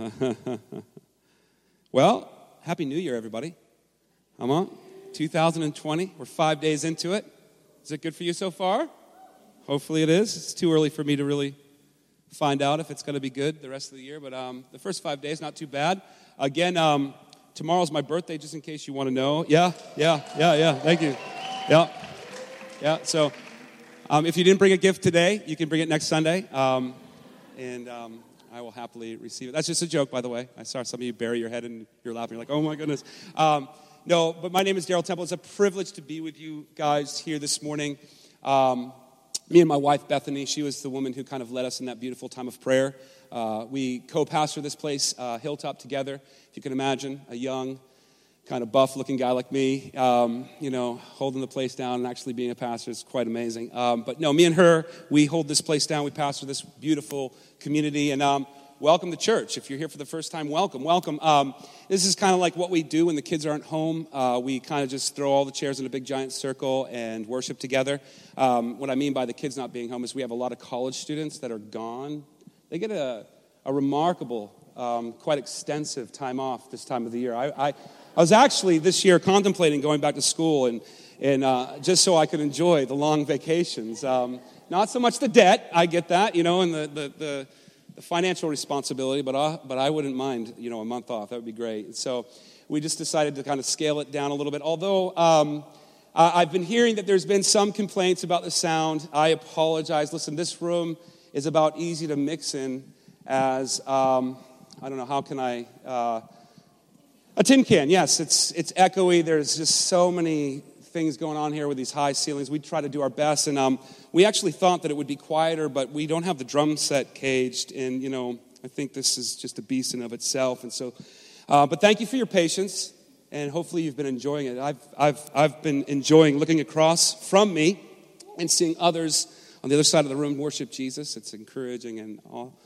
well, Happy New Year, everybody. Come on. 2020. We're five days into it. Is it good for you so far? Hopefully it is. It's too early for me to really find out if it's going to be good the rest of the year, but um, the first five days, not too bad. Again, um, tomorrow's my birthday, just in case you want to know. Yeah, yeah, yeah, yeah. Thank you. Yeah, yeah. So um, if you didn't bring a gift today, you can bring it next Sunday. Um, and um, I will happily receive it. That's just a joke, by the way. I saw some of you bury your head in your lap and you're like, oh my goodness. Um, no, but my name is Daryl Temple. It's a privilege to be with you guys here this morning. Um, me and my wife, Bethany, she was the woman who kind of led us in that beautiful time of prayer. Uh, we co pastor this place, uh, Hilltop, together. If you can imagine, a young, kind of buff looking guy like me, um, you know, holding the place down and actually being a pastor is quite amazing. Um, but no, me and her, we hold this place down. We pastor this beautiful community. And um, welcome to church. If you're here for the first time, welcome, welcome. Um, this is kind of like what we do when the kids aren't home. Uh, we kind of just throw all the chairs in a big giant circle and worship together. Um, what I mean by the kids not being home is we have a lot of college students that are gone. They get a, a remarkable, um, quite extensive time off this time of the year. I, I I was actually this year contemplating going back to school and, and uh, just so I could enjoy the long vacations. Um, not so much the debt, I get that, you know, and the, the, the, the financial responsibility, but, uh, but I wouldn't mind, you know, a month off. That would be great. So we just decided to kind of scale it down a little bit. Although um, I've been hearing that there's been some complaints about the sound. I apologize. Listen, this room is about easy to mix in as, um, I don't know, how can I. Uh, a tin can, yes, it's, it's echoey. There's just so many things going on here with these high ceilings. We try to do our best, and um, we actually thought that it would be quieter, but we don't have the drum set caged, and you know, I think this is just a beast in of itself. And so, uh, but thank you for your patience, and hopefully you've been enjoying it. I've, I've, I've been enjoying looking across from me and seeing others on the other side of the room worship Jesus. It's encouraging and all,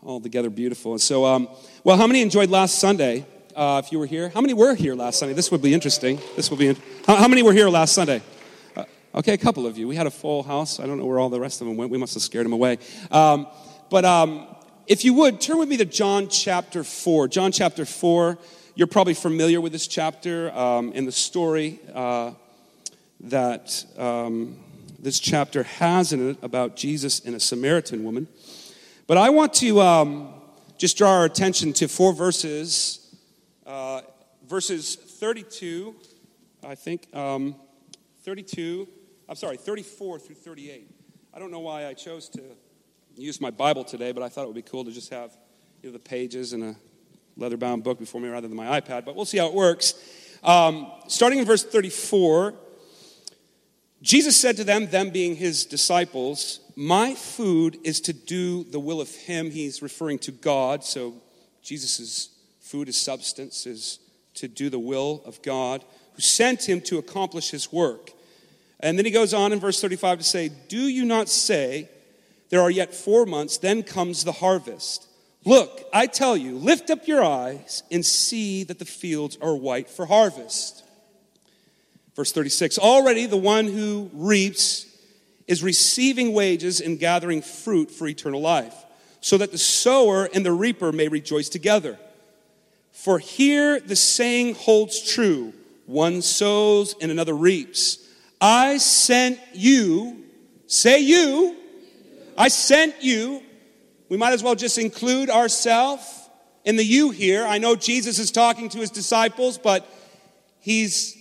all together beautiful. And so, um, well, how many enjoyed last Sunday? Uh, if you were here. How many were here last Sunday? This would be interesting. This will be. In- how, how, many were here last Sunday? Uh, okay, a couple of you. We had a full house. I don't know where all the rest of them went. We must have scared them away. Um, but um, if you would turn with me to John chapter four. John chapter four. You're probably familiar with this chapter um, and the story uh, that um, this chapter has in it about Jesus and a Samaritan woman. But I want to um, just draw our attention to four verses uh, verses 32, I think, um, 32, I'm sorry, 34 through 38. I don't know why I chose to use my Bible today, but I thought it would be cool to just have you know, the pages in a leather bound book before me rather than my iPad, but we'll see how it works. Um, starting in verse 34, Jesus said to them, them being his disciples, My food is to do the will of him. He's referring to God, so Jesus is food, his substance, is to do the will of God, who sent him to accomplish his work. And then he goes on in verse 35 to say, Do you not say, There are yet four months, then comes the harvest? Look, I tell you, lift up your eyes and see that the fields are white for harvest. Verse 36 Already the one who reaps is receiving wages and gathering fruit for eternal life, so that the sower and the reaper may rejoice together. For here the saying holds true one sows and another reaps. I sent you, say you, I sent you. We might as well just include ourselves in the you here. I know Jesus is talking to his disciples, but he's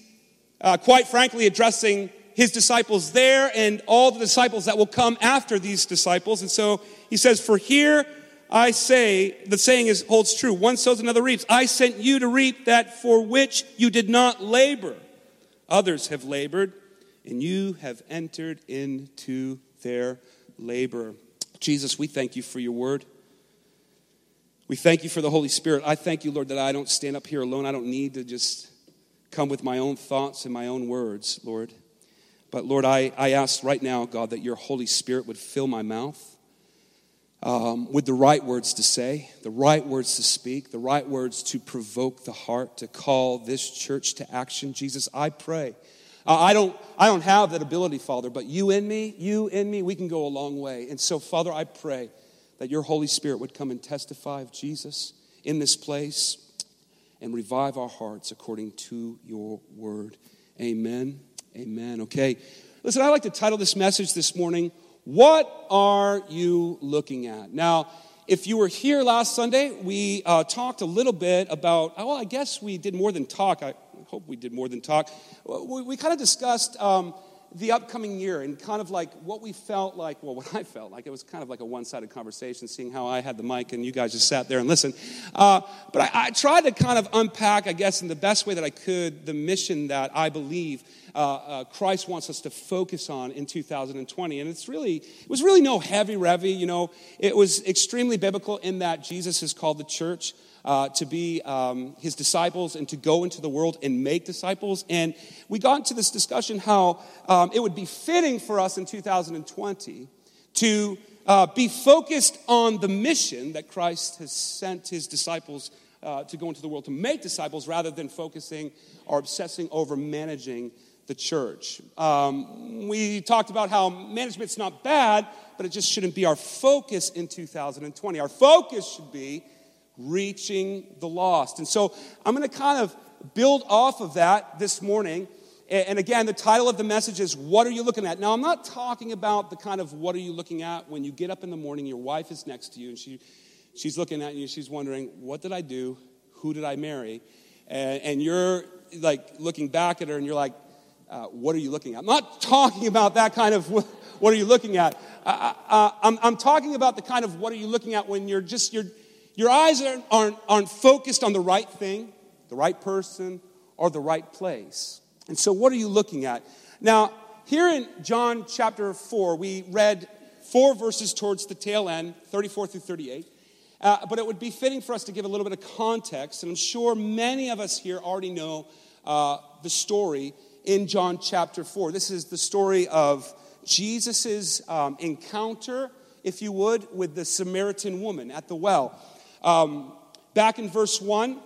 uh, quite frankly addressing his disciples there and all the disciples that will come after these disciples. And so he says, For here I say, the saying is, holds true one sows, another reaps. I sent you to reap that for which you did not labor. Others have labored, and you have entered into their labor. Jesus, we thank you for your word. We thank you for the Holy Spirit. I thank you, Lord, that I don't stand up here alone. I don't need to just come with my own thoughts and my own words, Lord. But Lord, I, I ask right now, God, that your Holy Spirit would fill my mouth um, with the right words to say, the right words to speak, the right words to provoke the heart, to call this church to action. Jesus, I pray. Uh, I, don't, I don't have that ability, Father, but you in me, you in me, we can go a long way. And so, Father, I pray that your Holy Spirit would come and testify of Jesus in this place and revive our hearts according to your word. Amen. Amen. Okay. Listen, I like to title this message this morning, What Are You Looking At? Now, if you were here last Sunday, we uh, talked a little bit about, well, I guess we did more than talk. I hope we did more than talk. We, we kind of discussed um, the upcoming year and kind of like what we felt like, well, what I felt like. It was kind of like a one sided conversation, seeing how I had the mic and you guys just sat there and listened. Uh, but I, I, tried to kind of unpack, I guess, in the best way that I could, the mission that I believe uh, uh, Christ wants us to focus on in 2020. And it's really, it was really no heavy revy, you know. It was extremely biblical in that Jesus has called the church uh, to be um, his disciples and to go into the world and make disciples. And we got into this discussion how um, it would be fitting for us in 2020 to uh, be focused on the mission that Christ has sent his disciples uh, to go into the world to make disciples rather than focusing or obsessing over managing the church. Um, we talked about how management's not bad, but it just shouldn't be our focus in 2020. Our focus should be reaching the lost. And so I'm going to kind of build off of that this morning. And again, the title of the message is What Are You Looking At? Now, I'm not talking about the kind of what are you looking at when you get up in the morning, your wife is next to you, and she, she's looking at you, she's wondering, What did I do? Who did I marry? And, and you're like looking back at her and you're like, uh, What are you looking at? I'm not talking about that kind of what are you looking at. Uh, uh, I'm, I'm talking about the kind of what are you looking at when you're just, you're, your eyes aren't, aren't, aren't focused on the right thing, the right person, or the right place. And so, what are you looking at? Now, here in John chapter 4, we read four verses towards the tail end, 34 through 38. Uh, but it would be fitting for us to give a little bit of context, and I'm sure many of us here already know uh, the story in John chapter 4. This is the story of Jesus' um, encounter, if you would, with the Samaritan woman at the well. Um, back in verse 1,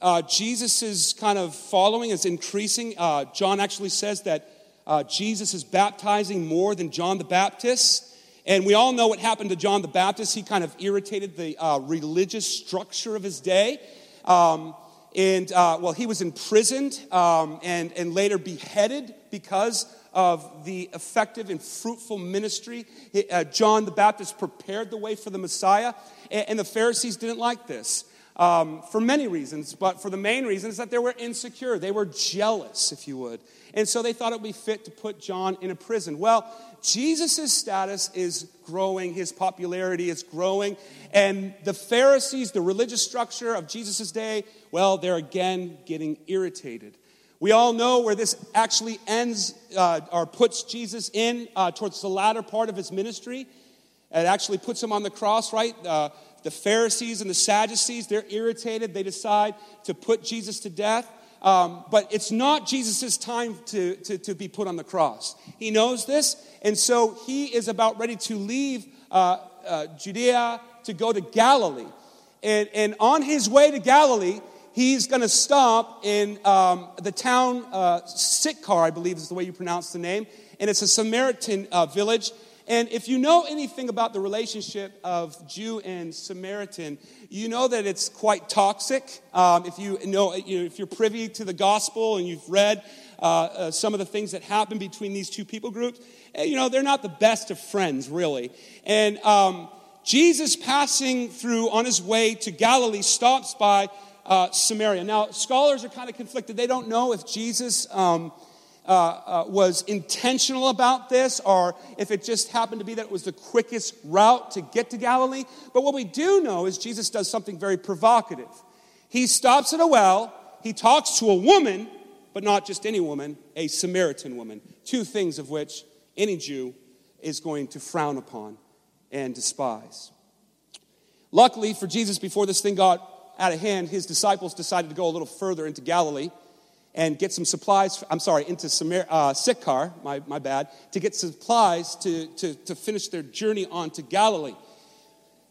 uh, Jesus' kind of following is increasing. Uh, John actually says that uh, Jesus is baptizing more than John the Baptist. And we all know what happened to John the Baptist. He kind of irritated the uh, religious structure of his day. Um, and, uh, well, he was imprisoned um, and, and later beheaded because of the effective and fruitful ministry. Uh, John the Baptist prepared the way for the Messiah, and, the Pharisees didn't like this. Um, for many reasons, but for the main reason is that they were insecure. They were jealous, if you would. And so they thought it would be fit to put John in a prison. Well, Jesus' status is growing, his popularity is growing, and the Pharisees, the religious structure of Jesus' day, well, they're again getting irritated. We all know where this actually ends uh, or puts Jesus in uh, towards the latter part of his ministry. It actually puts him on the cross, right? Uh, the Pharisees and the Sadducees, they're irritated. They decide to put Jesus to death. Um, but it's not Jesus' time to, to, to, be put on the cross. He knows this, and so he is about ready to leave uh, uh, Judea to go to Galilee. And, and on his way to Galilee, he's going to stop in um, the town uh, Sychar, I believe is the way you pronounce the name. And it's a Samaritan uh, village. And if you know anything about the relationship of Jew and Samaritan, you know that it's quite toxic. Um, if you know, you know, if you're privy to the gospel and you've read uh, uh, some of the things that happen between these two people groups, eh, you know they're not the best of friends, really. And um, Jesus, passing through on his way to Galilee, stops by uh, Samaria. Now, scholars are kind of conflicted. They don't know if Jesus um, uh, uh, was intentional about this or if it just happened to be that it was the quickest route to get to Galilee. But what we do know is Jesus does something very provocative. He stops at a well, he talks to a woman, but not just any woman, a Samaritan woman, two things of which any Jew is going to frown upon and despise. Luckily for Jesus, before this thing got out of hand, his disciples decided to go a little further into Galilee and get some supplies. I'm sorry, into Samar, uh, Sychar, my, my bad, to get supplies to, to, to finish their journey on to Galilee.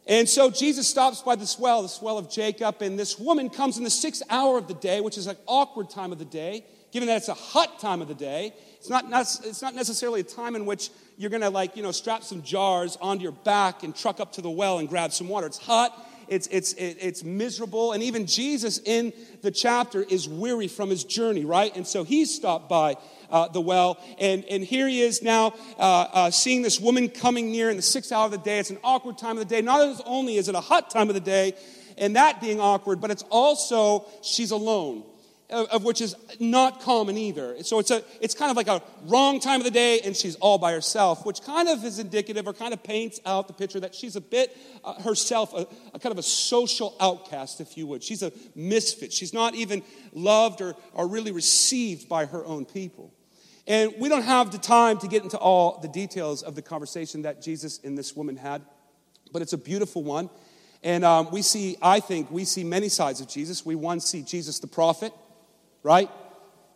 And so Jesus stops by this well, this well of Jacob, and this woman comes in the sixth hour of the day, which is an awkward time of the day, given that it's a hot time of the day. It's not, it's not necessarily a time in which you're gonna, like, you know, strap some jars onto your back and truck up to the well and grab some water. It's hot, it's, it's, it's miserable. And even Jesus in the chapter is weary from his journey, right? And so he stopped by uh, the well. And, and here he is now uh, uh, seeing this woman coming near in the sixth hour of the day. It's an awkward time of the day. Not only is it a hot time of the day, and that being awkward, but it's also she's alone of which is not common either. So it's, a, it's kind of like a wrong time of the day, and she's all by herself, which kind of is indicative or kind of paints out the picture that she's a bit uh, herself, a, a, kind of a social outcast, if you would. She's a misfit. She's not even loved or, or really received by her own people. And we don't have the time to get into all the details of the conversation that Jesus and this woman had, but it's a beautiful one. And um, we see, I think, we see many sides of Jesus. We, one, see Jesus the prophet, right?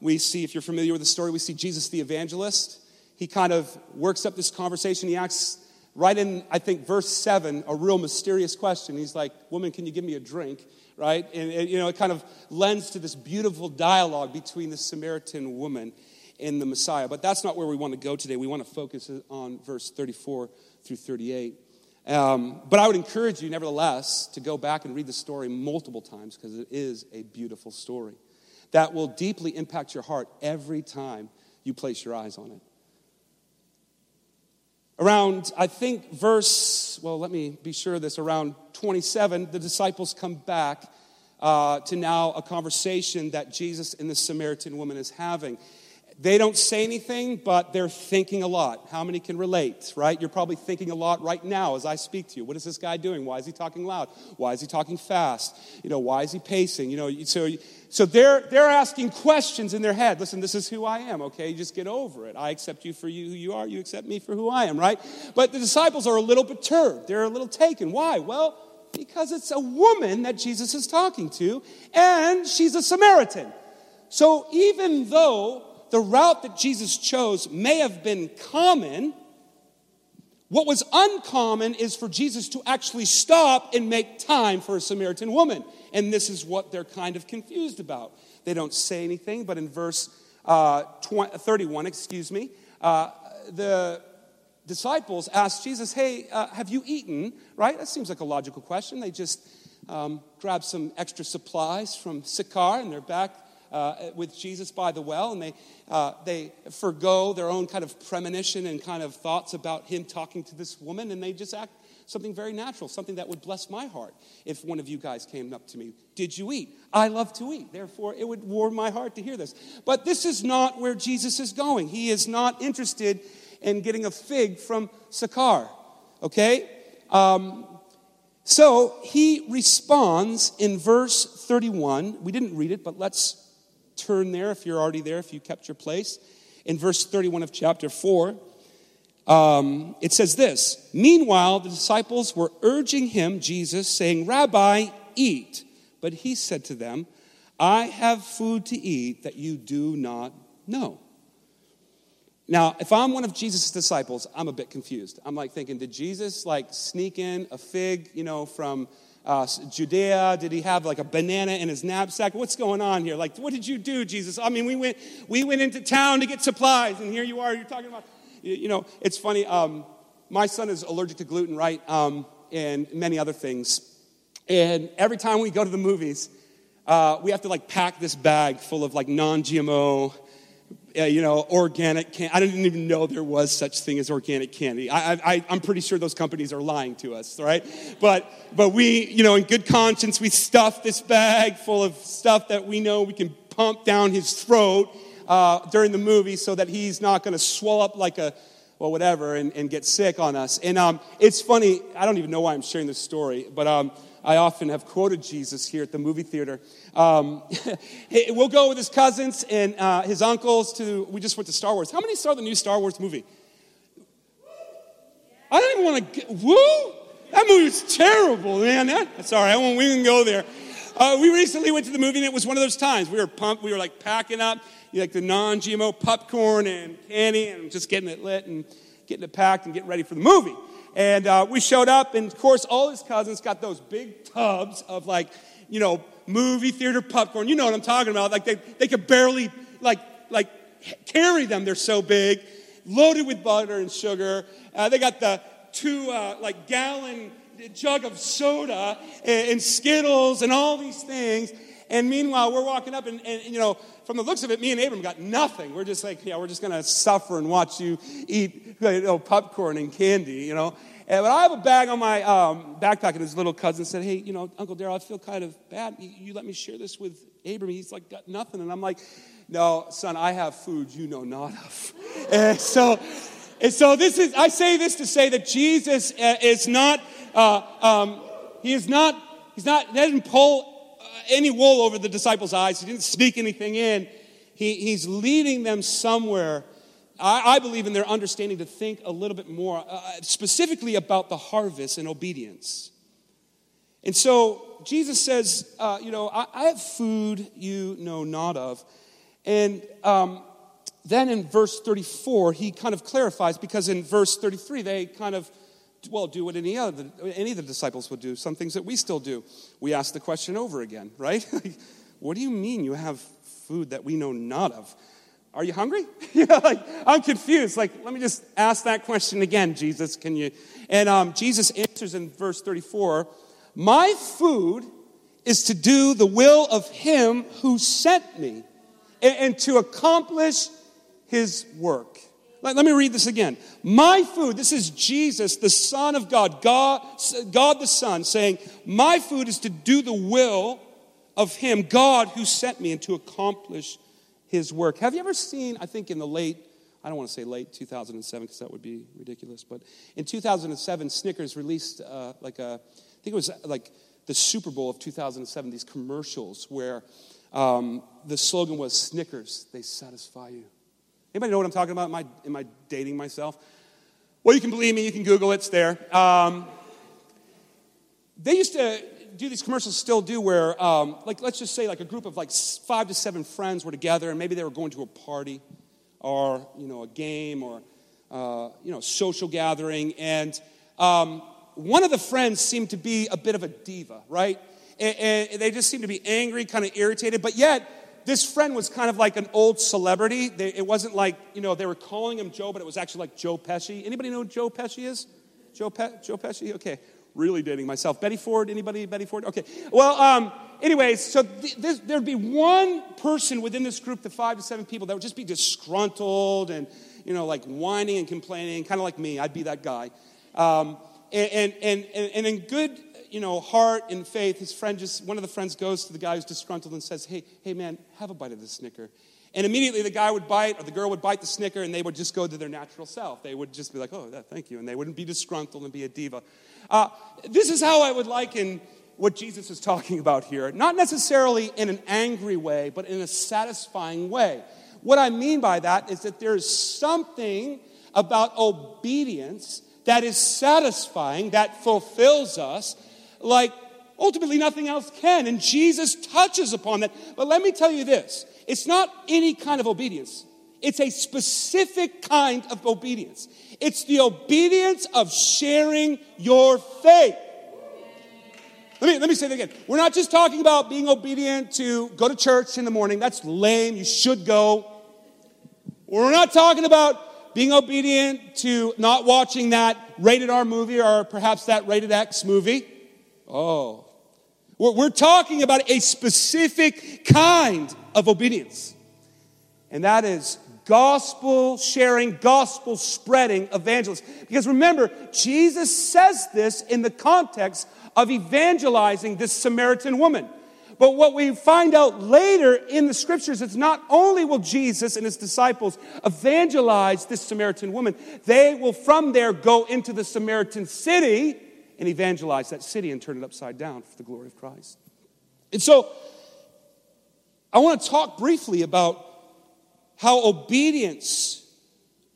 We see, if you're familiar with the story, we see Jesus the evangelist. He kind of works up this conversation. He asks, right in, I think, verse 7, a real mysterious question. He's like, Woman, can you give me a drink? Right? And, and you know, it kind of lends to this beautiful dialogue between the Samaritan woman in the Messiah. But that's not where we want to go today. We want to focus on verse 34 through 38. Um, but I would encourage you, nevertheless, to go back and read the story multiple times because it is a beautiful story that will deeply impact your heart every time you place your eyes on it. Around, I think, verse, well, let me be sure this, around 27, the disciples come back uh, to now a conversation that Jesus and the Samaritan woman is having. They don't say anything, but they're thinking a lot. How many can relate, right? You're probably thinking a lot right now as I speak to you. What is this guy doing? Why is he talking loud? Why is he talking fast? You know, why is he pacing? You know, so, so they're, they're asking questions in their head. Listen, this is who I am, okay? You just get over it. I accept you for you who you are. You accept me for who I am, right? But the disciples are a little perturbed. They're a little taken. Why? Well, because it's a woman that Jesus is talking to, and she's a Samaritan. So even though the route that Jesus chose may have been common. What was uncommon is for Jesus to actually stop and make time for a Samaritan woman. And this is what they're kind of confused about. They don't say anything, but in verse uh, 20, 31, excuse me, uh, the disciples ask Jesus, Hey, uh, have you eaten? Right? That seems like a logical question. They just um, grab some extra supplies from Sychar and they're back uh, with Jesus by the well, and they, uh, they forego their own kind of premonition and kind of thoughts about him talking to this woman, and they just act something very natural, something that would bless my heart if one of you guys came up to me. Did you eat? I love to eat. Therefore, it would warm my heart to hear this. But this is not where Jesus is going. He is not interested in getting a fig from Sychar, okay? Um, so he responds in verse 31. We didn't read it, but let's turn there if you're already there, if you kept your place. In verse 31 of chapter 4, um, it says this Meanwhile, the disciples were urging him, Jesus, saying, Rabbi, eat. But he said to them, I have food to eat that you do not know. Now, if I'm one of Jesus' disciples, I'm a bit confused. I'm like thinking, did Jesus like sneak in a fig, you know, from uh, Judea? Did he have like a banana in his knapsack? What's going on here? Like, what did you do, Jesus? I mean, we went, we went into town to get supplies, and here you are, you're talking about, you know, it's funny. Um, my son is allergic to gluten, right? Um, and many other things. And every time we go to the movies, uh, we have to like pack this bag full of like non GMO uh, you know, organic candy. I didn't even know there was such thing as organic candy. I, I, I'm pretty sure those companies are lying to us, right? But, but we, you know, in good conscience, we stuff this bag full of stuff that we know we can pump down his throat uh, during the movie so that he's not going to swell up like a, well, whatever, and, and get sick on us. And um, it's funny, I don't even know why I'm sharing this story, but um, I often have quoted Jesus here at the movie theater. Um, we'll go with his cousins and uh, his uncles to, we just went to Star Wars. How many saw the new Star Wars movie? I don't even want to, woo? That movie was terrible, man. That, sorry, I won't, we can go there. Uh, we recently went to the movie and it was one of those times. We were pumped, we were like packing up like the non GMO popcorn and candy and just getting it lit and getting it packed and getting ready for the movie. And uh, we showed up, and of course, all his cousins got those big tubs of like, you know, movie theater popcorn. You know what I'm talking about. Like they, they could barely like like carry them. They're so big, loaded with butter and sugar. Uh, they got the two uh, like gallon jug of soda and, and Skittles and all these things. And meanwhile, we're walking up, and, and, you know, from the looks of it, me and Abram got nothing. We're just like, yeah, we're just going to suffer and watch you eat you know, popcorn and candy, you know. And, but I have a bag on my um, backpack, and his little cousin said, hey, you know, Uncle Daryl, I feel kind of bad. You, let me share this with Abram. He's like, got nothing. And I'm like, no, son, I have food you know not of. and so, and so this is, I say this to say that Jesus uh, is not, uh, um, he is not, he's not, he doesn't pull any wool over the disciples' eyes. He didn't sneak anything in. He, he's leading them somewhere. I, I, believe in their understanding to think a little bit more, uh, specifically about the harvest and obedience. And so Jesus says, uh, You know, I, I, have food you know not of. And um, then in verse 34, he kind of clarifies because in verse 33, they kind of well, do what any, other, any of the disciples would do, some things that we still do. We ask the question over again, right? what do you mean you have food that we know not of? Are you hungry? like, I'm confused. Like, let me just ask that question again, Jesus. Can you? And um, Jesus answers in verse 34 My food is to do the will of him who sent me and, and to accomplish his work. Let, let me read this again. My food, this is Jesus, the Son of God, God, God the Son, saying, My food is to do the will of Him, God who sent me, and to accomplish His work. Have you ever seen, I think in the late, I don't want to say late 2007 because that would be ridiculous, but in 2007, Snickers released uh, like a, I think it was like the Super Bowl of 2007, these commercials where um, the slogan was Snickers, they satisfy you. Anybody know what I'm talking about? Am I, am I dating myself? Well, you can believe me, you can Google it, it's there. Um, they used to do these commercials, still do, where, um, like, let's just say, like a group of like five to seven friends were together, and maybe they were going to a party or, you know, a game or, uh, you know, social gathering, and um, one of the friends seemed to be a bit of a diva, right? And, and they just seemed to be angry, kind of irritated, but yet this friend was kind of like an old celebrity. They, it wasn't like, you know, they were calling him Joe, but it was actually like Joe Pesci. Anybody know who Joe Pesci is? Joe, Pe- Joe Pesci? Okay. Really dating myself. Betty Ford? Anybody? Betty Ford? Okay. Well, um, anyways, so th- this, there'd be one person within this group, the five to seven people, that would just be disgruntled and, you know, like whining and complaining, kind of like me. I'd be that guy. Um, and, and, and, and in good you know, heart and faith, his friend just, one of the friends goes to the guy who's disgruntled and says, hey, hey man, have a bite of this Snicker. And immediately the guy would bite or the girl would bite the Snicker and they would just go to their natural self. They would just be like, oh, thank you. And they wouldn't be disgruntled and be a diva. Uh, this is how I would liken what Jesus is talking about here. Not necessarily in an angry way, but in a satisfying way. What I mean by that is that there's something about obedience that is satisfying, that fulfills us, like ultimately nothing else can. And Jesus touches upon that. But let me tell you this it's not any kind of obedience, it's a specific kind of obedience. It's the obedience of sharing your faith. Let me, let me say that again. We're not just talking about being obedient to go to church in the morning. That's lame. You should go. We're not talking about being obedient to not watching that rated R movie or perhaps that rated X movie. Oh. We're, talking about a specific kind of obedience, and that is gospel sharing, gospel spreading evangelism. Because remember, Jesus says this in the context of evangelizing this Samaritan woman. But what we find out later in the scriptures is not only will Jesus and his disciples evangelize this Samaritan woman, they will from there go into the Samaritan city and evangelize that city and turn it upside down for the glory of Christ. And so, I want to talk briefly about how obedience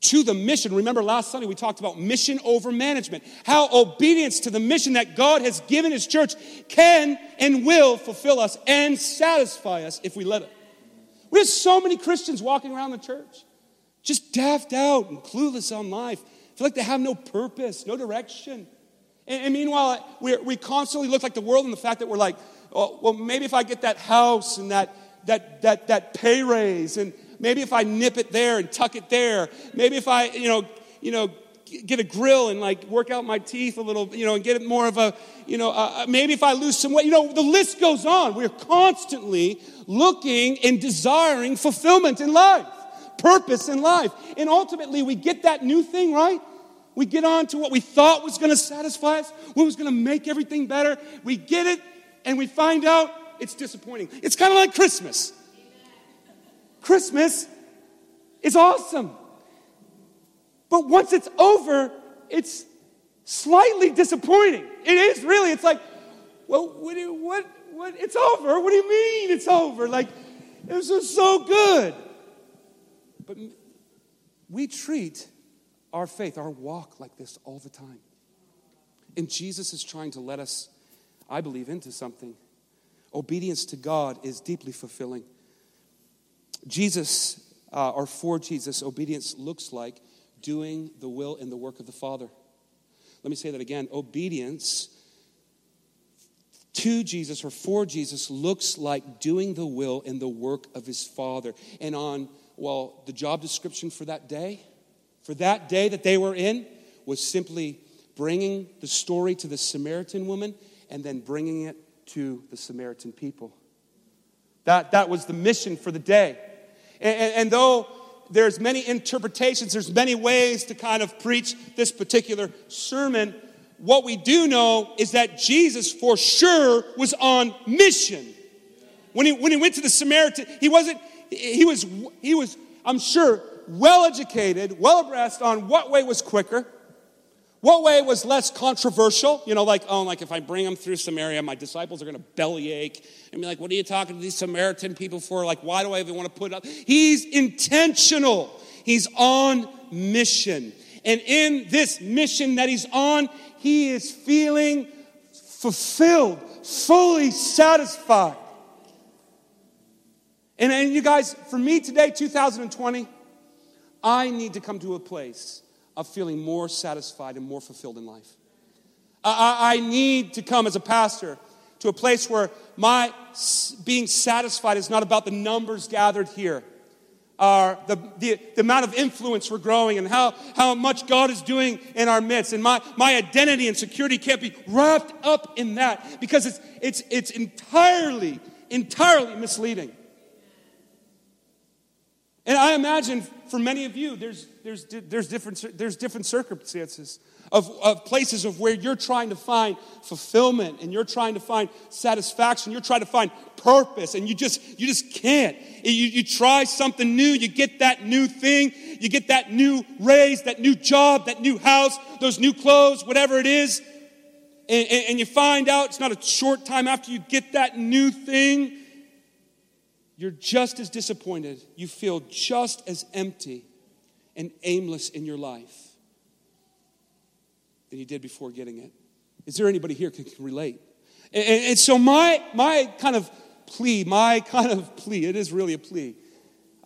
to the mission. Remember last Sunday we talked about mission over management. How obedience to the mission that God has given His church can and will fulfill us and satisfy us if we let it. We have so many Christians walking around the church, just daft out and clueless on life. Feel like they have no purpose, no direction. And, and meanwhile, we we constantly look like the world and the fact that we're like, oh, well, maybe if I get that house and that, that, that, that pay raise, and maybe if I nip it there and tuck it there, maybe if I, you know, you know, get a grill and like work out my teeth a little, you know, and get it more of a, you know, uh, maybe if I lose some weight, you know, the list goes on. We're constantly looking and desiring fulfillment in life, purpose in life. And ultimately, we get that new thing, right? We get on to what we thought was going to satisfy us, what was going to make everything better. We get it, and we find out it's disappointing. It's kind of like Christmas. Christmas is awesome. But once it's over, it's slightly disappointing. It is really. It's like, well, what, do, what, what, it's over. What do you mean it's over? Like, it was just so good. But we treat our faith, our walk like this all the time. And Jesus is trying to let us, I believe, into something. Obedience to God is deeply fulfilling. Jesus, uh, or for Jesus, obedience looks like doing the will and the work of the Father. Let me say that again. Obedience to Jesus or for Jesus looks like doing the will and the work of his Father. And on, well, the job description for that day, for that day that they were in, was simply bringing the story to the Samaritan woman and then bringing it to the Samaritan people. That, that was the mission for the day. And, and, and though there's many interpretations, there's many ways to kind of preach this particular sermon. What we do know is that Jesus for sure was on mission. When he, when he went to the Samaritan, he wasn't, he was, he was, I'm sure, well educated, well abreast on what way was quicker, what way was less controversial? You know, like, oh, like if I bring them through Samaria, my disciples are going to bellyache and be like, what are you talking to these Samaritan people for? Like, why do I even want to put up? He's intentional, he's on mission. And in this mission that he's on, he is feeling fulfilled, fully satisfied. And, and you guys, for me today, 2020, I need to come to a place of feeling more satisfied and more fulfilled in life. I, I need to come as a pastor to a place where my being satisfied is not about the numbers gathered here. Uh, the, the, the, amount of influence we're growing and how, how much God is doing in our midst. And my, my identity and security can't be wrapped up in that because it's, it's, it's entirely, entirely misleading. And I imagine for many of you, there's, there's, there's, different, there's different circumstances of, of places of where you're trying to find fulfillment and you're trying to find satisfaction. You're trying to find purpose and you just, you just can't. You, you try something new, you get that new thing, you get that new raise, that new job, that new house, those new clothes, whatever it is. And, and, and you find out it's not a short time after you get that new thing you're just as disappointed. You feel just as empty and aimless in your life than you did before getting it. Is there anybody here who can relate? And, and, so, my, my kind of plea, my kind of plea, it is really a plea,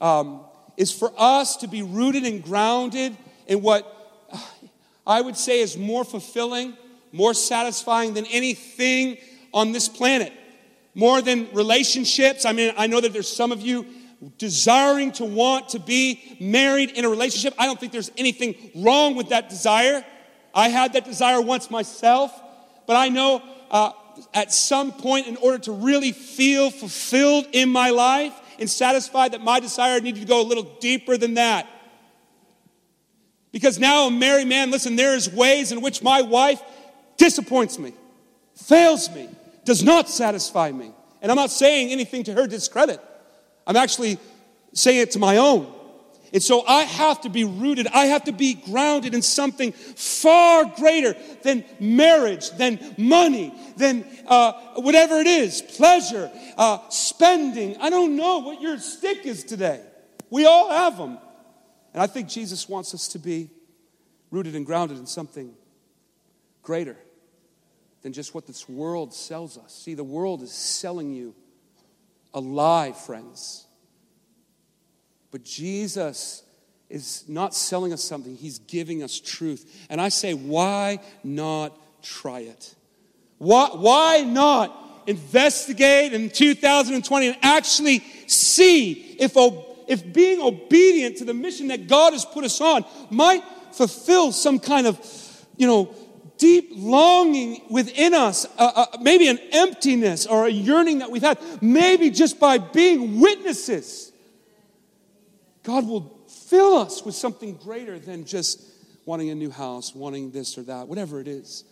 um, is for us to be rooted and grounded in what I would say is more fulfilling, more satisfying than anything on this planet more than relationships. I mean, I know that there's some of you desiring to want to be married in a relationship. I don't think there's anything wrong with that desire. I had that desire once myself, but I know uh, at some point, in order to really feel fulfilled in my life and satisfied, that my desire needed to go a little deeper than that. Because now a married man, listen, there's ways in which my wife disappoints me, fails me, does not satisfy me. And I'm not saying anything to her discredit. I'm actually saying it to my own. And so I have to be rooted, I have to be grounded in something far greater than marriage, than money, than uh, whatever it is pleasure, uh, spending. I don't know what your stick is today. We all have them. And I think Jesus wants us to be rooted and grounded in something greater than just what this world sells us. See, the world is selling you a lie, friends. But Jesus is not selling us something, He's giving us truth. And I say, why not try it? Why, why not investigate in 2020 and actually see if, if being obedient to the mission that God has put us on might fulfill some kind of, you know, deep longing within us, uh, uh, maybe an emptiness or a yearning that we've had, maybe just by being witnesses. God will fill us with something greater than just wanting a new house, wanting this or that, whatever it is.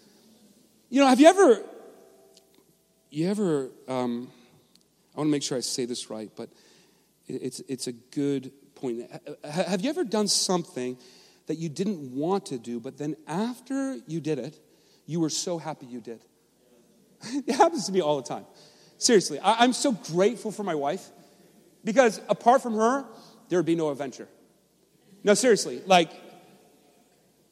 You know, have you ever, you ever, um, I want to make sure I say this right, but it's, it's a good point. Have you ever done something that you didn't want to do, but then after you did it, you were so happy you did? it happens to me all the time. Seriously, I, I'm so grateful for my wife because apart from her, there would be no adventure. No, seriously, like,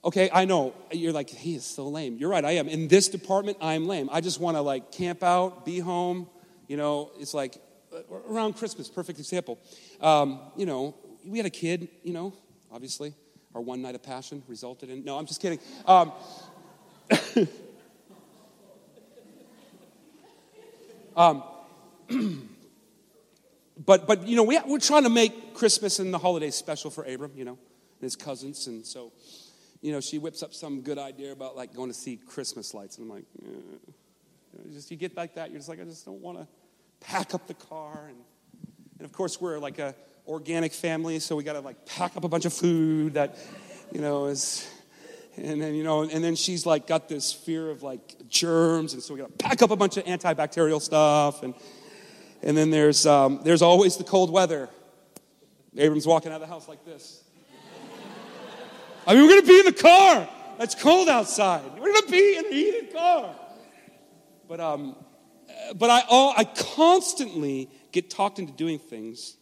okay, I know you're like, he is so lame. You're right, I am. In this department, I'm lame. I just want to like camp out, be home. You know, it's like uh, around Christmas, perfect example. Um, you know, we had a kid, you know, obviously. Our one night of passion resulted in, no, I'm just kidding. Um, um, but, but, you know, we, we're trying to make Christmas and the holidays special for Abram, you know, and his cousins. And so, you know, she whips up some good idea about like going to see Christmas lights. And I'm like, eh. you, know, just, you get like that, you're just like, I just don't want to pack up the car. And, and of course, we're like a organic family, so we got to like pack up a bunch of food that, you know, is, and then, you know, and then she's like got this fear of like germs, and so we got to pack up a bunch of antibacterial stuff. And, and then there's, um, there's always the cold weather. Abram's walking out of the house like this. I mean, we're going to be in the car. It's cold outside. We're going to be in the heated car. But, um, but I, all, I constantly get talked into doing things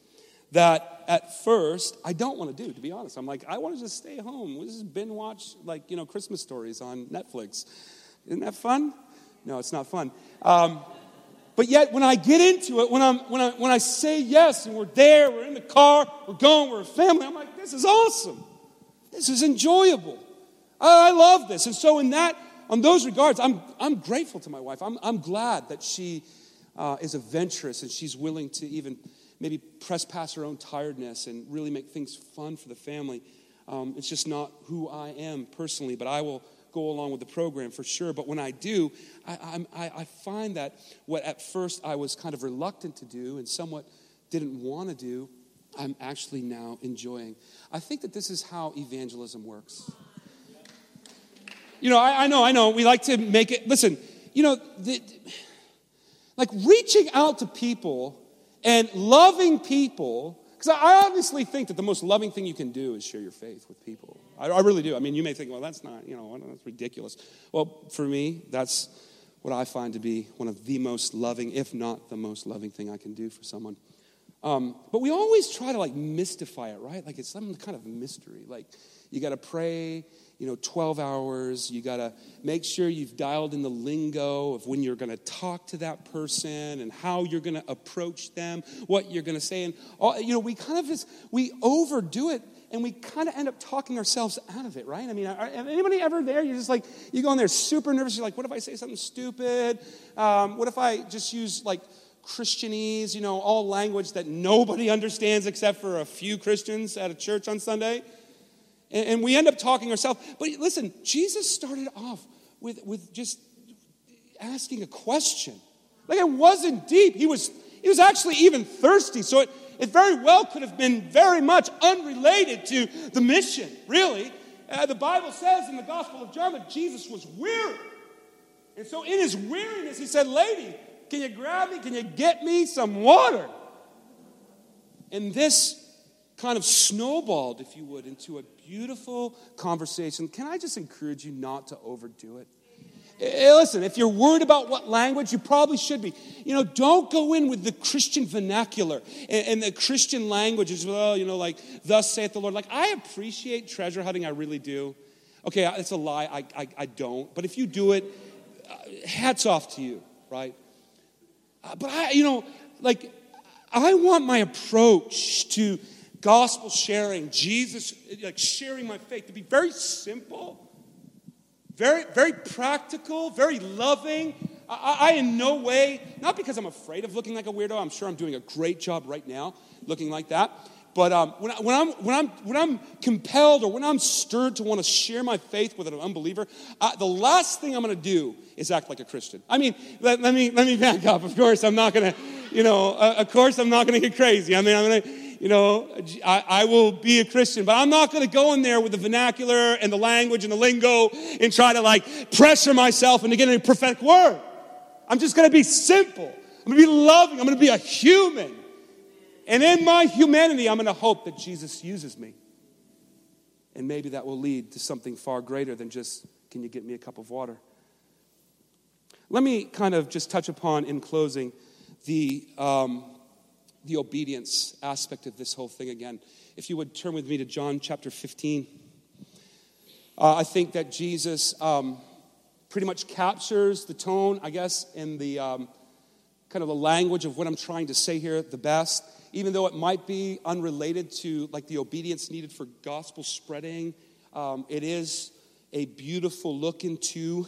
that at first I don't want to do, to be honest. I'm like, I want to just stay home. We'll just binge watch, like, you know, Christmas stories on Netflix. Isn't that fun? No, it's not fun. Um, but yet, when I get into it, when, I'm, when, I, when I say yes and we're there, we're in the car, we're going, we're a family, I'm like, this is awesome. This is enjoyable. I, I love this. And so, in that, on those regards, I'm, I'm grateful to my wife. I'm, I'm glad that she uh, is adventurous and she's willing to even maybe press past her own tiredness and really make things fun for the family. Um, it's just not who I am personally, but I will go along with the program for sure. But when I do, I, I, I find that what at first I was kind of reluctant to do and somewhat didn't want to do, I'm actually now enjoying. I think that this is how evangelism works. You know, I, I know, I know, we like to make it, listen, you know, the, like reaching out to people and loving people because I honestly think that the most loving thing you can do is share your faith with people. I, I, really do. I mean, you may think, well, that's not, you know, that's ridiculous. Well, for me, that's what I find to be one of the most loving, if not the most loving thing I can do for someone. Um, but we always try to like mystify it, right? Like it's some kind of mystery. Like you got to pray, you know, 12 hours. You got to make sure you've dialed in the lingo of when you're going to talk to that person and how you're going to approach them, what you're going to say. And, all, you know, we kind of just, we overdo it and we kind of end up talking ourselves out of it, right? I mean, are, anybody ever there? You're just like, you go in there super nervous. You're like, what if I say something stupid? Um, what if I just use like Christianese, you know, all language that nobody understands except for a few Christians at a church on Sunday? And, and we end up talking ourselves. But listen, Jesus started off with, with just asking a question. Like it wasn't deep. He was, he was actually even thirsty. So it, it very well could have been very much unrelated to the mission, really. Uh, the Bible says in the Gospel of John that Jesus was weary. And so in his weariness, he said, Lady, can you grab me? Can you get me some water? And this kind of snowballed, if you would, into a beautiful conversation. Can I just encourage you not to overdo it? Eh, listen, if you're worried about what language, you probably should be. You know, don't go in with the Christian vernacular and, and the Christian language as well, you know, like, thus saith the Lord. Like, I appreciate treasure hunting, I really do. Okay, it's a lie, I, I, I don't. But if you do it, uh, hats off to you, right? Uh, but I, you know, like, I want my approach to gospel sharing, Jesus, like sharing my faith, to be very simple, very, very practical, very loving. I, I, in no way, not because I'm afraid of looking like a weirdo, I'm sure I'm doing a great job right now looking like that. But um, when, I, when, I'm, when, I'm, when I'm compelled or when I'm stirred to want to share my faith with an unbeliever, uh, the last thing I'm going to do is act like a Christian. I mean, let, let, me, let me back up. Of course, I'm not going to, you know, uh, of course, I'm not going to get crazy. I mean, I'm going to, you know, I, I, will be a Christian, but I'm not going to go in there with the vernacular and the language and the lingo and try to like pressure myself into getting a prophetic word. I'm just going to be simple. I'm going to be loving. I'm going to be a human. And in my humanity, I'm going to hope that Jesus uses me. And maybe that will lead to something far greater than just, can you get me a cup of water? Let me kind of just touch upon, in closing, the, um, the obedience aspect of this whole thing again. If you would turn with me to John chapter 15. Uh, I think that Jesus um, pretty much captures the tone, I guess, in the um, kind of the language of what I'm trying to say here the best even though it might be unrelated to like the obedience needed for gospel spreading, um, it is a beautiful look into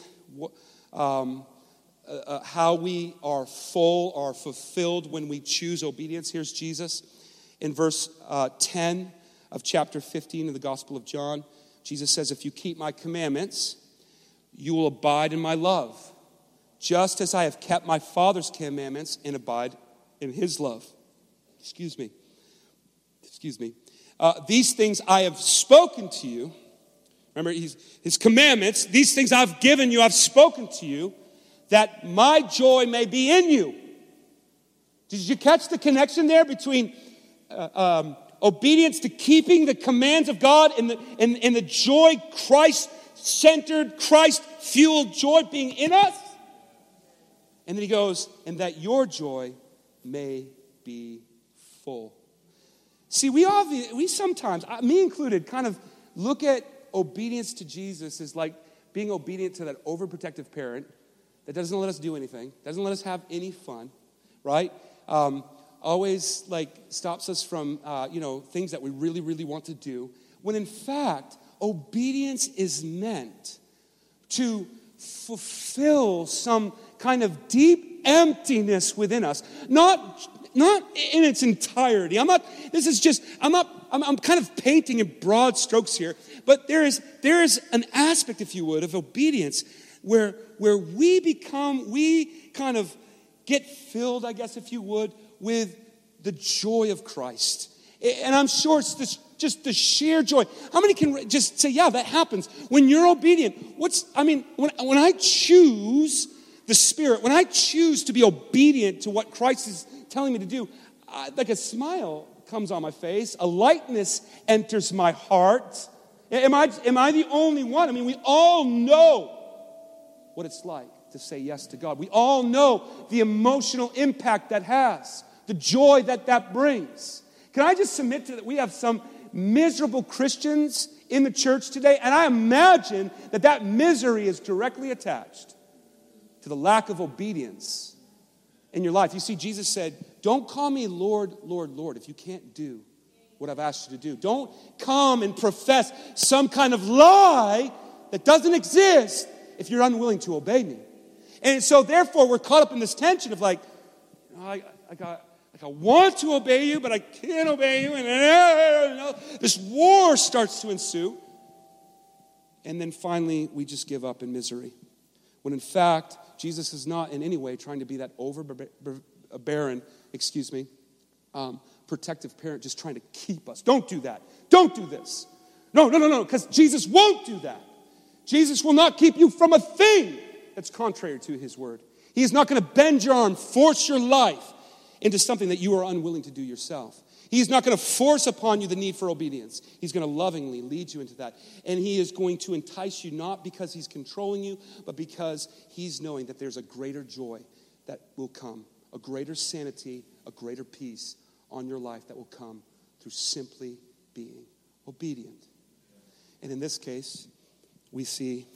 um, uh, uh, how we are full, are fulfilled when we choose obedience. Here's Jesus in verse uh, 10 of chapter 15 of the Gospel of John. Jesus says, If you keep my commandments, you will abide in my love, just as I have kept my Father's commandments and abide in his love. Excuse me. Excuse me. Uh, these things I have spoken to you. Remember, his commandments, these things I've given you, I've spoken to you, that my joy may be in you. Did you catch the connection there between uh, um, obedience to keeping the commands of God and the, and, and the joy, Christ centered, Christ fueled joy being in us? And then he goes, and that your joy may be full. See, we all, we sometimes, me included, kind of look at obedience to Jesus as like being obedient to that overprotective parent that doesn't let us do anything, doesn't let us have any fun, right? Um, always like stops us from, uh, you know, things that we really, really want to do. When in fact, obedience is meant to fulfill some kind of deep emptiness within us. Not not in its entirety. I'm not, this is just, I'm not, I'm, I'm kind of painting in broad strokes here, but there is, there is an aspect, if you would, of obedience where, where we become, we kind of get filled, I guess, if you would, with the joy of Christ. And I'm sure it's this, just the sheer joy. How many can just say, yeah, that happens when you're obedient? What's, I mean, when, when I choose the Spirit, when I choose to be obedient to what Christ is telling me to do, uh, like a smile comes on my face, a lightness enters my heart. Am I, am I the only one? I mean, we all know what it's like to say yes to God. We all know the emotional impact that has, the joy that that brings. Can I just submit to that? We have some miserable Christians in the church today, and I imagine that that misery is directly attached to the lack of obedience in your life. You see, Jesus said, Don't call me Lord, Lord, Lord if you can't do what I've asked you to do. Don't come and profess some kind of lie that doesn't exist if you're unwilling to obey me. And so, therefore, we're caught up in this tension of like, I, I got. Like I want to obey you, but I can't obey you, and you this war starts to ensue. And then finally, we just give up in misery. When in fact, Jesus is not in any way trying to be that overbearing, excuse me, um, protective parent just trying to keep us. Don't do that. Don't do this. No, no, no, no, because Jesus won't do that. Jesus will not keep you from a thing that's contrary to his word. He is not going to bend your arm, force your life into something that you are unwilling to do yourself. He's not going to force upon you the need for obedience. He's going to lovingly lead you into that. And He is going to entice you not because He's controlling you, but because He's knowing that there's a greater joy that will come, a greater sanity, a greater peace on your life that will come through simply being obedient. And in this case, we see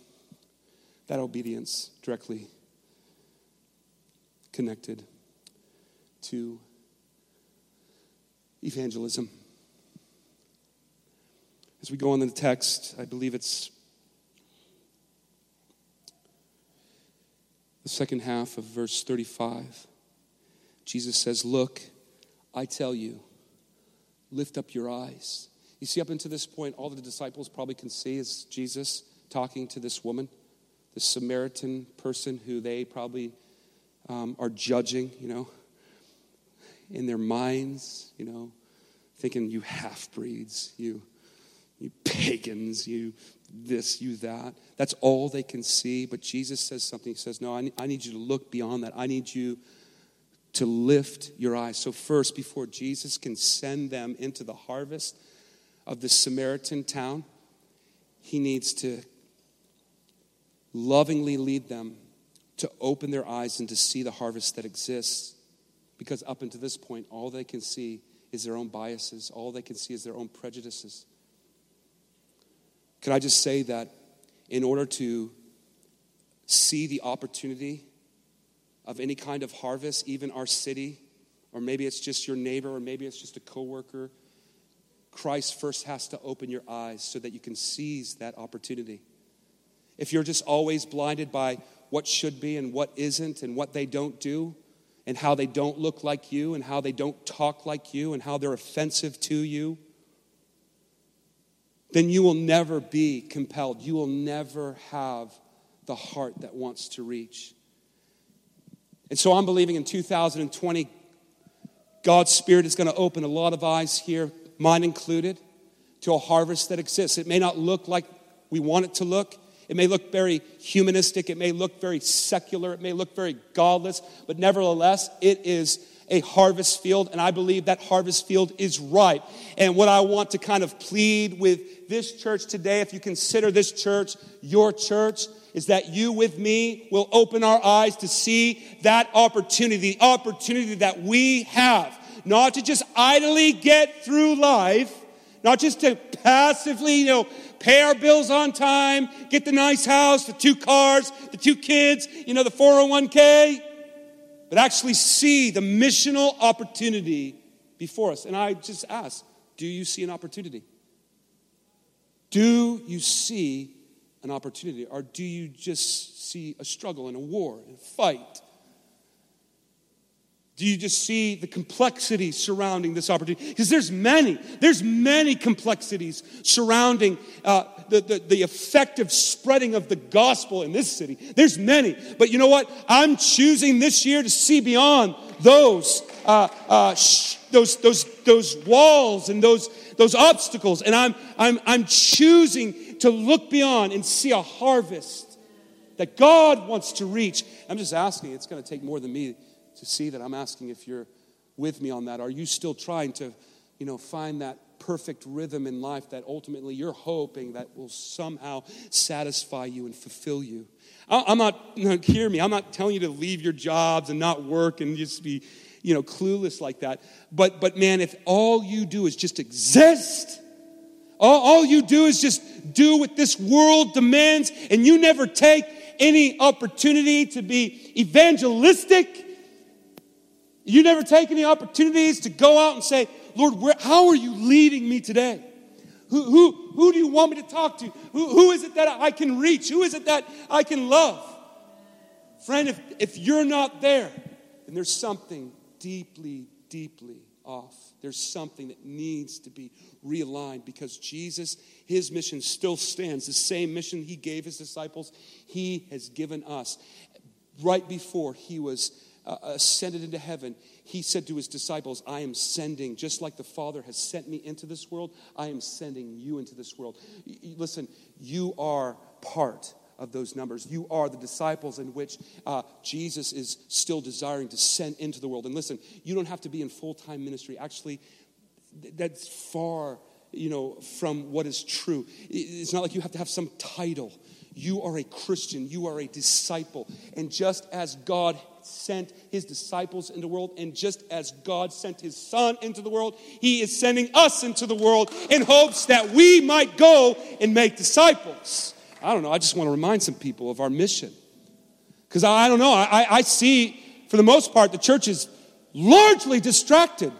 that obedience directly connected to evangelism. As we go on in the text, I believe it's the second half of verse 35. Jesus says, Look, I tell you, lift up your eyes. You see, up until this point, all the disciples probably can see is Jesus talking to this woman, the Samaritan person who they probably um, are judging, you know, in their minds, you know, thinking, you half breeds, you, you pagans, you this, you that. That's all they can see. But Jesus says something. He says, No, I I need you to look beyond that. I need you to lift your eyes. So, first, before Jesus can send them into the harvest of the Samaritan town, he needs to lovingly lead them to open their eyes and to see the harvest that exists. Because up until this point, all they can see is their own biases, all they can see is their own prejudices. Can I just say that in order to see the opportunity of any kind of harvest, even our city, or maybe it's just your neighbor, or maybe it's just a coworker, Christ first has to open your eyes so that you can seize that opportunity. If you're just always blinded by what should be and what isn't, and what they don't do, and how they don't look like you, and how they don't talk like you, and how they're offensive to you, then you will never be compelled. You will never have the heart that wants to reach. And so I'm believing in 2020, God's Spirit is going to open a lot of eyes here, mine included, to a harvest that exists. It may not look like we want it to look. It may look very humanistic. It may look very secular. It may look very godless. But nevertheless, it is a harvest field. And I believe that harvest field is ripe. And what I want to kind of plead with this church today, if you consider this church your church, is that you with me will open our eyes to see that opportunity, the opportunity that we have, not to just idly get through life, not just to passively, you know, pay our bills on time, get the nice house, the two cars, the two kids, you know, the 401k, but actually see the missional opportunity before us. And I just ask, do you see an opportunity? Do you see an opportunity? Or do you just see a struggle and a war and a fight? Do you just see the complexity surrounding this opportunity? Because there's many, there's many complexities surrounding uh, the, the, the effective spreading of the gospel in this city. There's many. But you know what? I'm choosing this year to see beyond those, uh, uh, sh- those, those, those walls and those, those obstacles. And I'm, I'm, I'm choosing to look beyond and see a harvest that God wants to reach. I'm just asking, it's going to take more than me to see that. I'm asking if you're with me on that. Are you still trying to, you know, find that perfect rhythm in life that ultimately you're hoping that will somehow satisfy you and fulfill you? I'm not, hear me, I'm not telling you to leave your jobs and not work and just be, you know, clueless like that. But, but man, if all you do is just exist, all, all you do is just do what this world demands, and you never take any opportunity to be evangelistic. You never take any opportunities to go out and say, Lord, where, how are you leading me today? Who, who, who do you want me to talk to? Who, who is it that I can reach? Who is it that I can love? Friend, if, if you're not there, then there's something deeply, deeply off. There's something that needs to be realigned because Jesus, his mission still stands. The same mission he gave his disciples, he has given us. Right before he was uh, ascended into heaven, he said to his disciples, I am sending, just like the Father has sent me into this world, I am sending you into this world. Listen, you are part of those numbers. You are the disciples in which uh, Jesus is still desiring to send into the world. And listen, you don't have to be in full time ministry. Actually, that's far you know from what is true it's not like you have to have some title you are a christian you are a disciple and just as god sent his disciples into the world and just as god sent his son into the world he is sending us into the world in hopes that we might go and make disciples I don't know. I just want to remind some people of our mission. Because I, don't know. I, I see, for the most part, the church is largely distracted,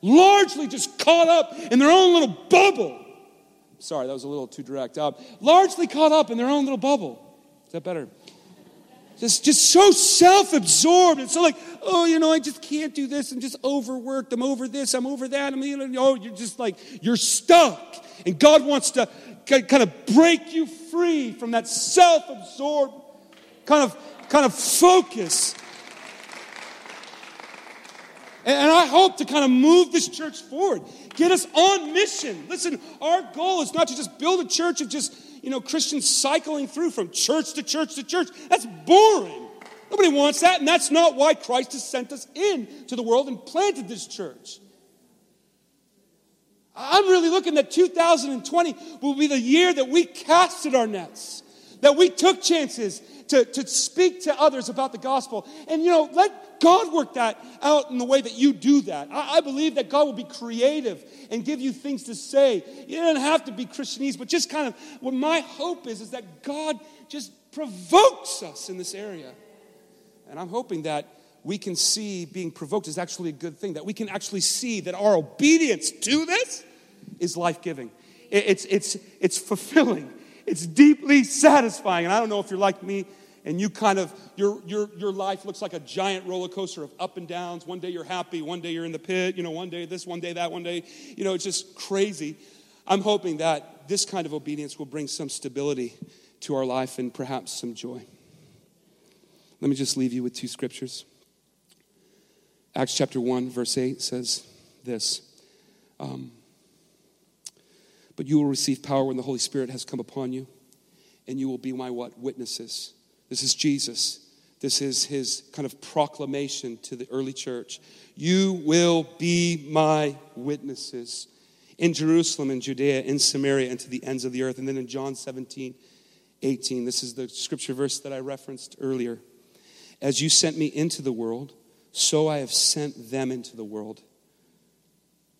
largely just caught up in their own little bubble. Sorry, that was a little too direct. Uh, largely caught up in their own little bubble. Is that better? Just, just so self absorbed and so like, oh, you know, I just can't do this. I'm just overworked. I'm over this. I'm over that. I'm, you know, oh, you're just like, you're stuck. And God wants to kind of break you free from that self absorbed kind of, kind of focus. And I hope to kind of move this church forward, get us on mission. Listen, our goal is not to just build a church of just you know, Christians cycling through from church to church to church. That's boring. Nobody wants that, and that's not why Christ has sent us in to the world and planted this church. I'm really looking that 2020 will be the year that we casted our nets, that we took chances to, to speak to others about the gospel. And, you know, let God work that out in the way that you do that. I, I believe that God will be creative and give you things to say. You don't have to be Christianese, but just kind of what my hope is, is that God just provokes us in this area. And I'm hoping that we can see being provoked is actually a good thing, that we can actually see that our obedience to this is life giving. It's, it's, it's fulfilling, it's deeply satisfying. And I don't know if you're like me and you kind of your your your life looks like a giant roller coaster of up and downs. One day you're happy one day you're in the pit you know one day this one day that one day you know it's just crazy. I'm hoping that this kind of obedience will bring some stability to our life and perhaps some joy. Let me just leave you with two scriptures. Acts chapter 1 verse 8 says this um, but you will receive power when the holy spirit has come upon you and you will be my what witnesses this is Jesus. This is his kind of proclamation to the early church. You will be my witnesses in Jerusalem, in Judea, in Samaria, and to the ends of the earth. And then in John 17, 18, this is the scripture verse that I referenced earlier. As you sent me into the world, so I have sent them into the world.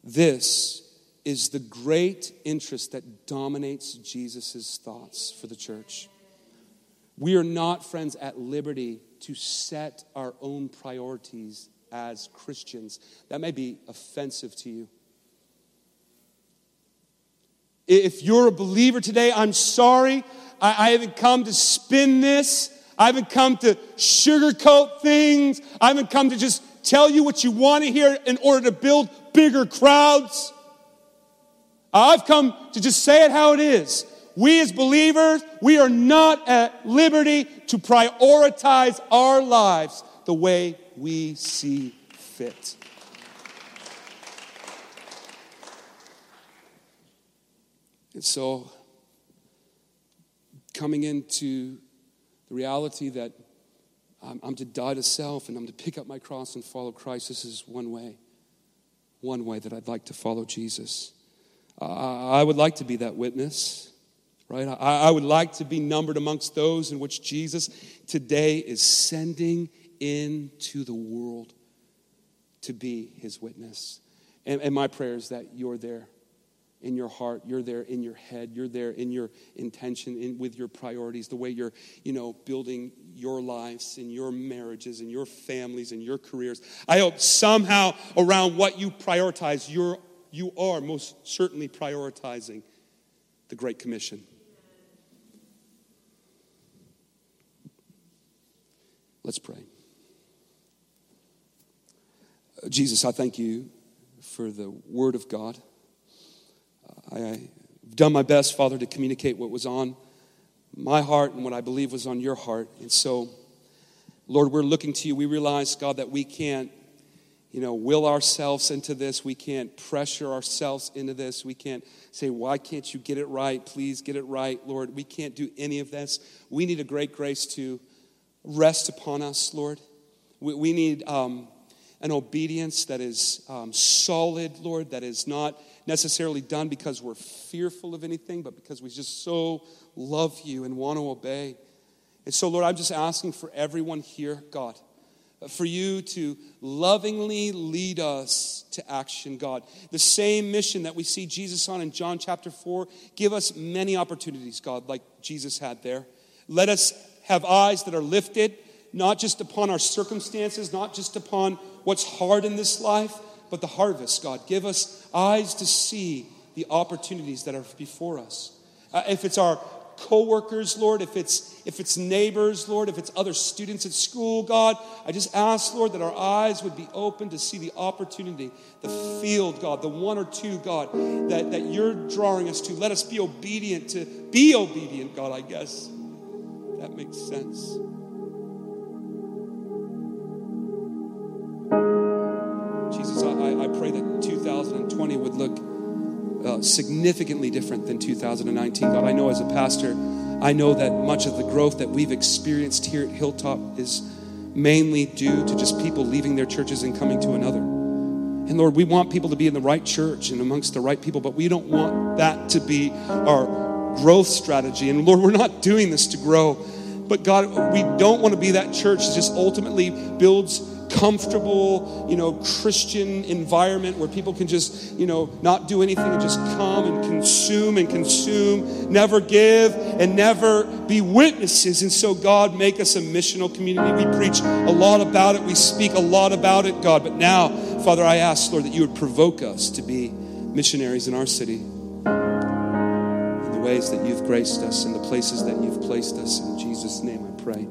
This is the great interest that dominates Jesus' thoughts for the church. We are not, friends, at liberty to set our own priorities as Christians. That may be offensive to you. If you're a believer today, I'm sorry. I, I haven't come to spin this. I haven't come to sugarcoat things. I haven't come to just tell you what you want to hear in order to build bigger crowds. I've come to just say it how it is we as believers, we are not at liberty to prioritize our lives the way we see fit. And so, coming into the reality that I'm, I'm, to die to self and I'm to pick up my cross and follow Christ, this is one way, one way that I'd like to follow Jesus. I would like to be that witness right? I, I would like to be numbered amongst those in which Jesus today is sending into the world to be his witness. And, and my prayer is that you're there in your heart you're there in your head you're there in your intention in, with your priorities the way you're you know building your lives and your marriages and your families and your careers i hope somehow around what you prioritize you're you are most certainly prioritizing the great commission Let's pray. Jesus, I thank you for the Word of God. I've done my best, Father, to communicate what was on my heart and what I believe was on your heart. And so, Lord, we're looking to you. We realize, God, that we can't, you know, will ourselves into this. We can't pressure ourselves into this. We can't say, why can't you get it right? Please get it right, Lord. We can't do any of this. We need a great grace to rest upon us, Lord. We, we need um, an obedience that is um, solid, Lord, that is not necessarily done because we're fearful of anything, but because we just so love you and want to obey. And so, Lord, I'm just asking for everyone here, God, for you to lovingly lead us to action, God. The same mission that we see Jesus on in John chapter 4, give us many opportunities, God, like Jesus had there. Let us have eyes that are lifted, not just upon our circumstances, not just upon what's hard in this life, but the harvest, God. Give us eyes to see the opportunities that are before us. Uh, if it's our coworkers, Lord, if it's if it's neighbors, Lord, if it's other students at school, God, I just ask, Lord, that our eyes would be open to see the opportunity, the field, God, the one or two, God, that, that you're drawing us to. Let us be obedient to be obedient, God, I guess. That makes sense. Significantly different than 2019. God, I know as a pastor, I know that much of the growth that we've experienced here at Hilltop is mainly due to just people leaving their churches and coming to another. And Lord, we want people to be in the right church and amongst the right people, but we don't want that to be our growth strategy. And Lord, we're not doing this to grow. But God, we don't want to be that church that just ultimately builds comfortable, you know, Christian environment where people can just, you know, not do anything and just come and consume and consume, never give and never be witnesses. And so, God, make us a missional community. We preach a lot about it, we speak a lot about it, God. But now, Father, I ask, Lord, that you would provoke us to be missionaries in our city in the ways that you've graced us, in the places that you've placed us. In Jesus' name I pray.